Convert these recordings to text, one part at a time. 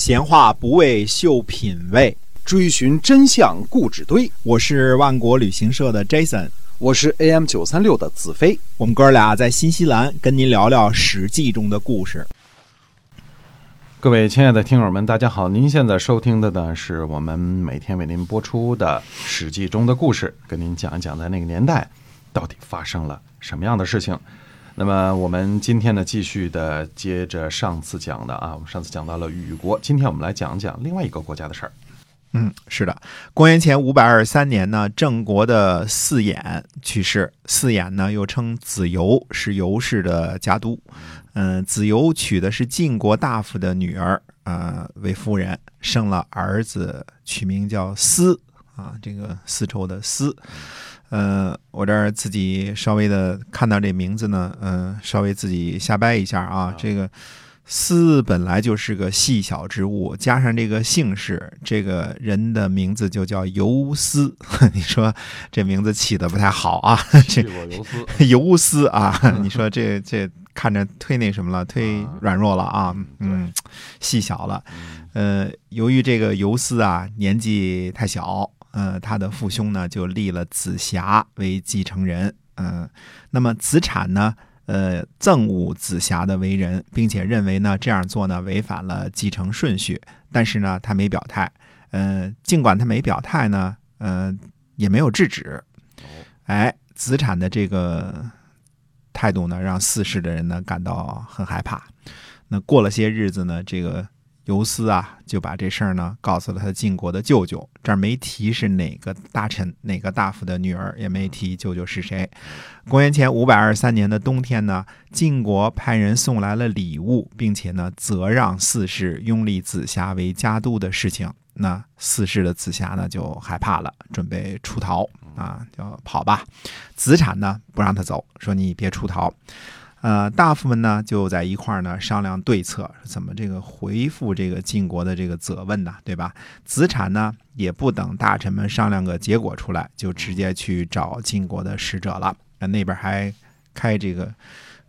闲话不为秀品味，追寻真相故纸堆。我是万国旅行社的 Jason，我是 AM 九三六的子飞。我们哥俩在新西兰跟您聊聊《史记》中的故事。各位亲爱的听友们，大家好！您现在收听的呢，是我们每天为您播出的《史记》中的故事，跟您讲一讲在那个年代到底发生了什么样的事情。那么我们今天呢，继续的接着上次讲的啊，我们上次讲到了雨国，今天我们来讲讲另外一个国家的事儿。嗯，是的，公元前五百二十三年呢，郑国的四衍去世。四衍呢，又称子由，是由氏的家督。嗯，子由娶的是晋国大夫的女儿，呃，为夫人，生了儿子，取名叫司啊，这个丝绸的丝。呃，我这儿自己稍微的看到这名字呢，嗯，稍微自己瞎掰一下啊。这个丝本来就是个细小之物，加上这个姓氏，这个人的名字就叫游丝。你说这名字起的不太好啊？这游丝，游丝啊？你说这这看着忒那什么了，忒软弱了啊？嗯，细小了。呃，由于这个游丝啊年纪太小。呃，他的父兄呢就立了子瑕为继承人，嗯，那么子产呢，呃，憎恶子瑕的为人，并且认为呢这样做呢违反了继承顺序，但是呢他没表态，呃，尽管他没表态呢，呃，也没有制止，哎，子产的这个态度呢，让四世的人呢感到很害怕。那过了些日子呢，这个。游丝啊，就把这事儿呢告诉了他晋国的舅舅。这儿没提是哪个大臣、哪个大夫的女儿，也没提舅舅是谁。公元前五百二十三年的冬天呢，晋国派人送来了礼物，并且呢责让四世拥立子瑕为家督的事情。那四世的子瑕呢就害怕了，准备出逃啊，就跑吧。子产呢不让他走，说你别出逃。呃，大夫们呢就在一块儿呢商量对策，怎么这个回复这个晋国的这个责问呢？对吧？子产呢也不等大臣们商量个结果出来，就直接去找晋国的使者了。那那边还开这个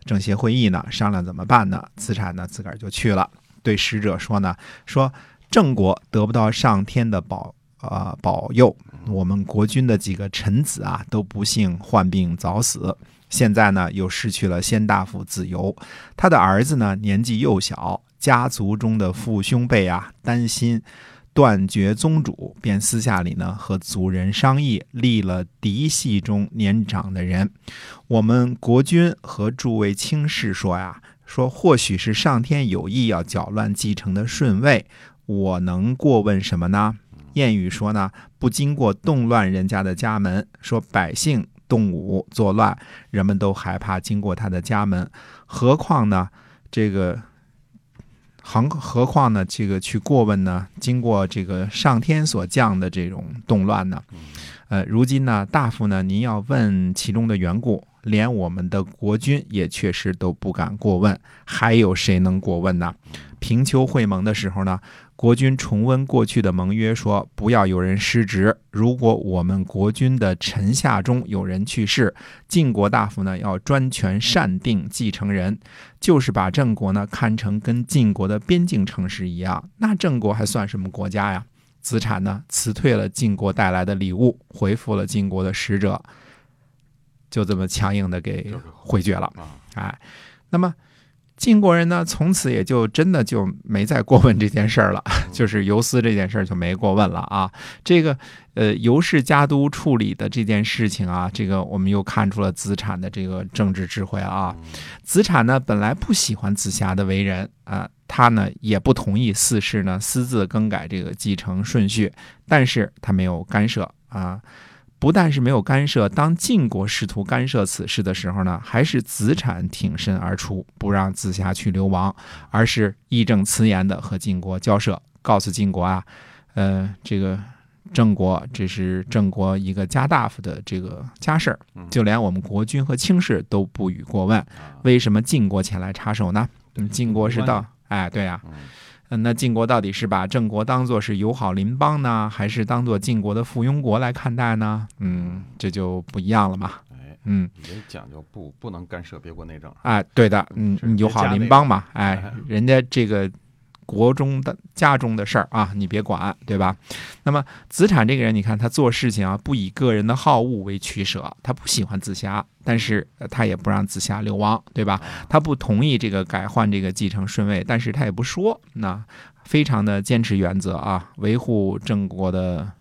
政协会议呢，商量怎么办呢？子产呢自个儿就去了，对使者说呢，说郑国得不到上天的保呃保佑，我们国君的几个臣子啊都不幸患病早死。现在呢，又失去了先大夫子由，他的儿子呢年纪幼小，家族中的父兄辈啊担心断绝宗主，便私下里呢和族人商议，立了嫡系中年长的人。我们国君和诸位卿士说呀，说或许是上天有意要搅乱继承的顺位，我能过问什么呢？谚语说呢，不经过动乱人家的家门，说百姓。动武作乱，人们都害怕经过他的家门，何况呢？这个，何何况呢？这个去过问呢？经过这个上天所降的这种动乱呢？呃，如今呢，大夫呢，您要问其中的缘故，连我们的国君也确实都不敢过问，还有谁能过问呢？平丘会盟的时候呢？国君重温过去的盟约，说不要有人失职。如果我们国君的臣下中有人去世，晋国大夫呢要专权擅定继承人，就是把郑国呢看成跟晋国的边境城市一样。那郑国还算什么国家呀？子产呢辞退了晋国带来的礼物，回复了晋国的使者，就这么强硬的给回绝了。哎，那么。晋国人呢，从此也就真的就没再过问这件事儿了，就是游丝这件事儿就没过问了啊。这个呃，游氏家督处理的这件事情啊，这个我们又看出了子产的这个政治智慧啊。子产呢，本来不喜欢子瑕的为人啊，他呢也不同意四世呢私自更改这个继承顺序，但是他没有干涉啊。不但是没有干涉，当晋国试图干涉此事的时候呢，还是子产挺身而出，不让子瑕去流亡，而是义正辞严的和晋国交涉，告诉晋国啊，呃，这个郑国这是郑国一个家大夫的这个家事儿，就连我们国君和卿士都不予过问，为什么晋国前来插手呢？晋国是到，哎，对呀。那晋国到底是把郑国当做是友好邻邦呢，还是当做晋国的附庸国来看待呢？嗯，这就不一样了嘛。哎，嗯，这讲究不不能干涉别国内政。哎，对的，嗯，友好邻邦嘛。哎，人家这个国中的家中的事儿啊，你别管，对吧？那么子产这个人，你看他做事情啊，不以个人的好恶为取舍，他不喜欢子夏，但是他也不让子夏流亡，对吧？他不同意这个改换这个继承顺位，但是他也不说，那非常的坚持原则啊，维护郑国的。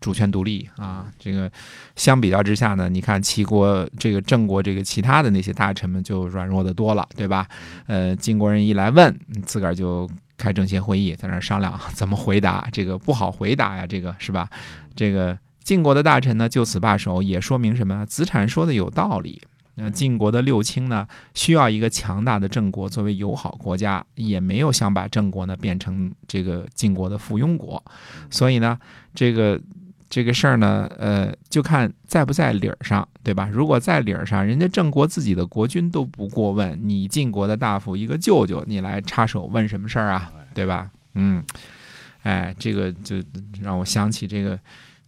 主权独立啊，这个相比较之下呢，你看齐国这个郑国这个其他的那些大臣们就软弱的多了，对吧？呃，晋国人一来问，自个儿就开政协会议，在那商量怎么回答，这个不好回答呀，这个是吧？这个晋国的大臣呢就此罢手，也说明什么？子产说的有道理。那晋国的六卿呢，需要一个强大的郑国作为友好国家，也没有想把郑国呢变成这个晋国的附庸国，所以呢，这个这个事儿呢，呃，就看在不在理儿上，对吧？如果在理儿上，人家郑国自己的国君都不过问，你晋国的大夫一个舅舅，你来插手问什么事儿啊？对吧？嗯，哎，这个就让我想起这个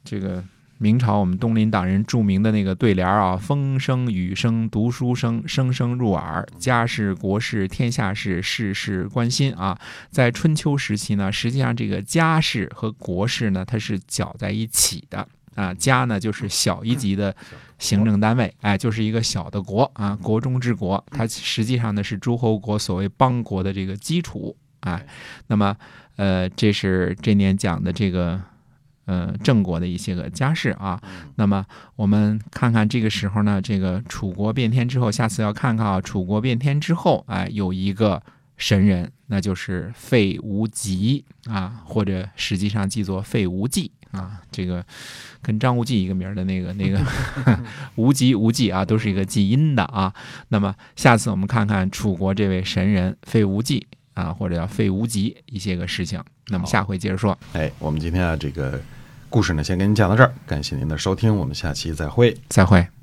这个。明朝我们东林党人著名的那个对联啊，风声雨声读书声，声声入耳，家事国事天下事，事事关心啊。在春秋时期呢，实际上这个家事和国事呢，它是搅在一起的啊。家呢就是小一级的行政单位，哎，就是一个小的国啊，国中之国，它实际上呢是诸侯国所谓邦国的这个基础啊。那么，呃，这是这年讲的这个。呃，郑国的一些个家事啊，那么我们看看这个时候呢，这个楚国变天之后，下次要看看啊，楚国变天之后，哎，有一个神人，那就是费无极啊，或者实际上记作费无忌啊，这个跟张无忌一个名儿的那个那个 无极无忌啊，都是一个记音的啊。那么下次我们看看楚国这位神人费无忌啊，或者叫费无极一些个事情。那么下回接着说。哎，我们今天啊这个。故事呢，先给您讲到这儿，感谢您的收听，我们下期再会，再会。